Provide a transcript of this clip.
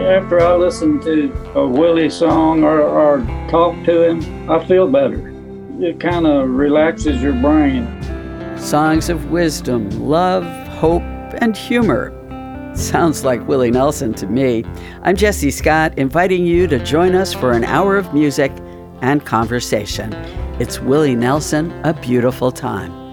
After I listen to a Willie song or, or talk to him, I feel better. It kind of relaxes your brain. Songs of wisdom, love, hope, and humor. Sounds like Willie Nelson to me. I'm Jesse Scott, inviting you to join us for an hour of music and conversation. It's Willie Nelson, A Beautiful Time.